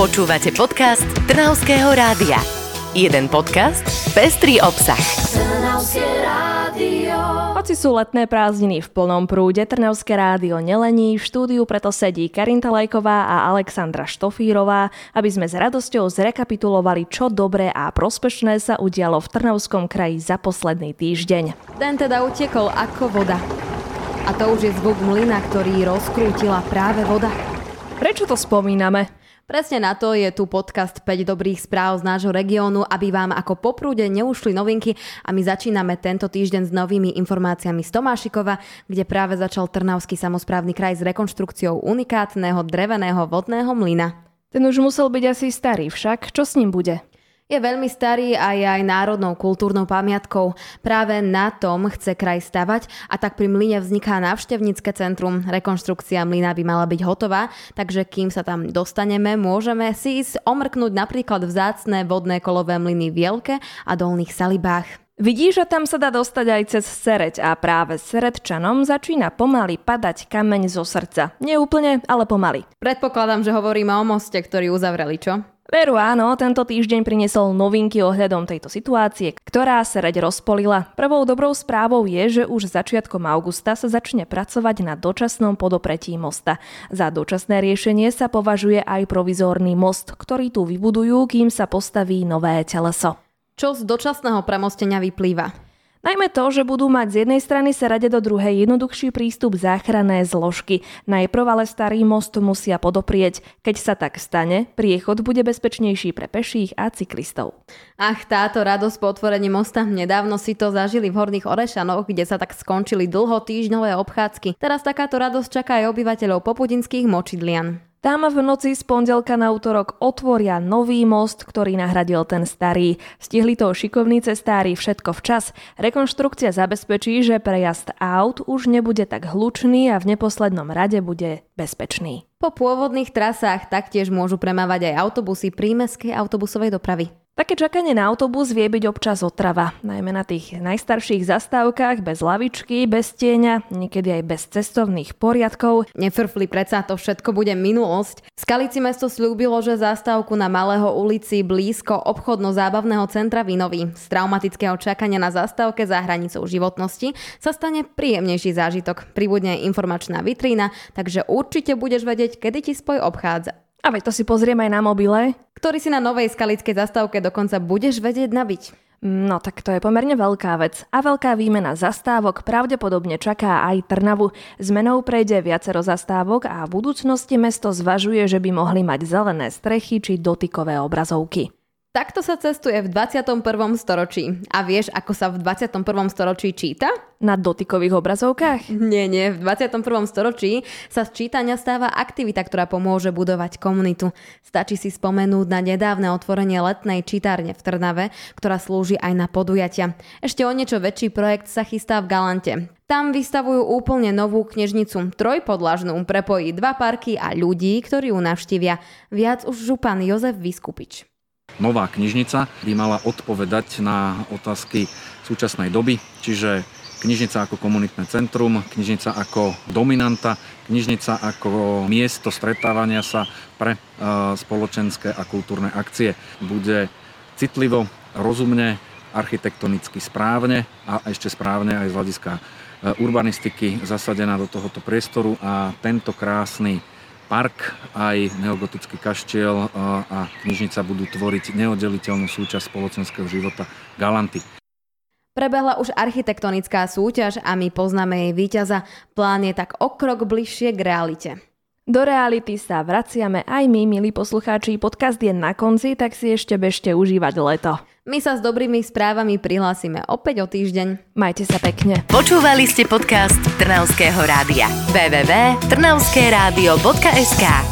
Počúvate podcast Trnavského rádia. Jeden podcast, pestrý obsah. Hoci sú letné prázdniny v plnom prúde, Trnavské rádio nelení, v štúdiu preto sedí Karinta Lajková a Alexandra Štofírová, aby sme s radosťou zrekapitulovali, čo dobré a prospešné sa udialo v Trnavskom kraji za posledný týždeň. Ten teda utiekol ako voda. A to už je zvuk mlyna, ktorý rozkrútila práve voda. Prečo to spomíname? Presne na to je tu podcast 5 dobrých správ z nášho regiónu, aby vám ako po prúde neušli novinky a my začíname tento týždeň s novými informáciami z Tomášikova, kde práve začal Trnavský samozprávny kraj s rekonštrukciou unikátneho dreveného vodného mlyna. Ten už musel byť asi starý, však čo s ním bude? Je veľmi starý a je aj národnou kultúrnou pamiatkou. Práve na tom chce kraj stavať a tak pri mlyne vzniká návštevnícke centrum. Rekonštrukcia mlyna by mala byť hotová, takže kým sa tam dostaneme, môžeme si ísť omrknúť napríklad vzácne vodné kolové mlyny v Jelke a Dolných Salibách. Vidíš, že tam sa dá dostať aj cez Sereď a práve Seredčanom začína pomaly padať kameň zo srdca. Nie úplne, ale pomaly. Predpokladám, že hovoríme o moste, ktorý uzavreli, čo? Veru áno, tento týždeň priniesol novinky ohľadom tejto situácie, ktorá sa reď rozpolila. Prvou dobrou správou je, že už začiatkom augusta sa začne pracovať na dočasnom podopretí mosta. Za dočasné riešenie sa považuje aj provizórny most, ktorý tu vybudujú, kým sa postaví nové teleso. Čo z dočasného premostenia vyplýva? Najmä to, že budú mať z jednej strany sa rade do druhej jednoduchší prístup záchranné zložky. Najprv ale starý most musia podoprieť. Keď sa tak stane, priechod bude bezpečnejší pre peších a cyklistov. Ach, táto radosť po otvorení mosta. Nedávno si to zažili v Horných Orešanoch, kde sa tak skončili dlho týždňové obchádzky. Teraz takáto radosť čaká aj obyvateľov popudinských močidlian. Tam v noci z pondelka na útorok otvoria nový most, ktorý nahradil ten starý. Stihli to šikovní cestári všetko včas. Rekonštrukcia zabezpečí, že prejazd aut už nebude tak hlučný a v neposlednom rade bude bezpečný. Po pôvodných trasách taktiež môžu premávať aj autobusy prímeskej autobusovej dopravy. Také čakanie na autobus vie byť občas otrava, najmä na tých najstarších zastávkach, bez lavičky, bez tieňa, niekedy aj bez cestovných poriadkov. Nefrfli, predsa to všetko bude minulosť. Skalici mesto slúbilo, že zastávku na Malého ulici blízko obchodno-zábavného centra Vinovi z traumatického čakania na zastávke za hranicou životnosti sa stane príjemnejší zážitok. Pribudne informačná vitrína, takže určite budeš vedieť, kedy ti spoj obchádza. A veď to si pozriem aj na mobile. Ktorý si na novej skalickej zastávke dokonca budeš vedieť nabiť. No tak to je pomerne veľká vec. A veľká výmena zastávok pravdepodobne čaká aj Trnavu. Zmenou prejde viacero zastávok a v budúcnosti mesto zvažuje, že by mohli mať zelené strechy či dotykové obrazovky. Takto sa cestuje v 21. storočí. A vieš, ako sa v 21. storočí číta? Na dotykových obrazovkách? Nie, nie. V 21. storočí sa z čítania stáva aktivita, ktorá pomôže budovať komunitu. Stačí si spomenúť na nedávne otvorenie letnej čítárne v Trnave, ktorá slúži aj na podujatia. Ešte o niečo väčší projekt sa chystá v Galante. Tam vystavujú úplne novú knižnicu, trojpodlažnú, prepojí dva parky a ľudí, ktorí ju navštívia. Viac už župan Jozef Vyskupič. Nová knižnica by mala odpovedať na otázky súčasnej doby, čiže knižnica ako komunitné centrum, knižnica ako dominanta, knižnica ako miesto stretávania sa pre e, spoločenské a kultúrne akcie. Bude citlivo, rozumne, architektonicky správne a ešte správne aj z hľadiska e, urbanistiky zasadená do tohoto priestoru a tento krásny park, aj neogotický kaštiel a knižnica budú tvoriť neoddeliteľnú súčasť spoločenského života Galanty. Prebehla už architektonická súťaž a my poznáme jej víťaza. Plán je tak o krok bližšie k realite. Do reality sa vraciame aj my, milí poslucháči. Podcast je na konci, tak si ešte bežte užívať leto. My sa s dobrými správami prihlásime opäť o týždeň. Majte sa pekne. Počúvali ste podcast Trnavského rádia. www.trnavskeradio.sk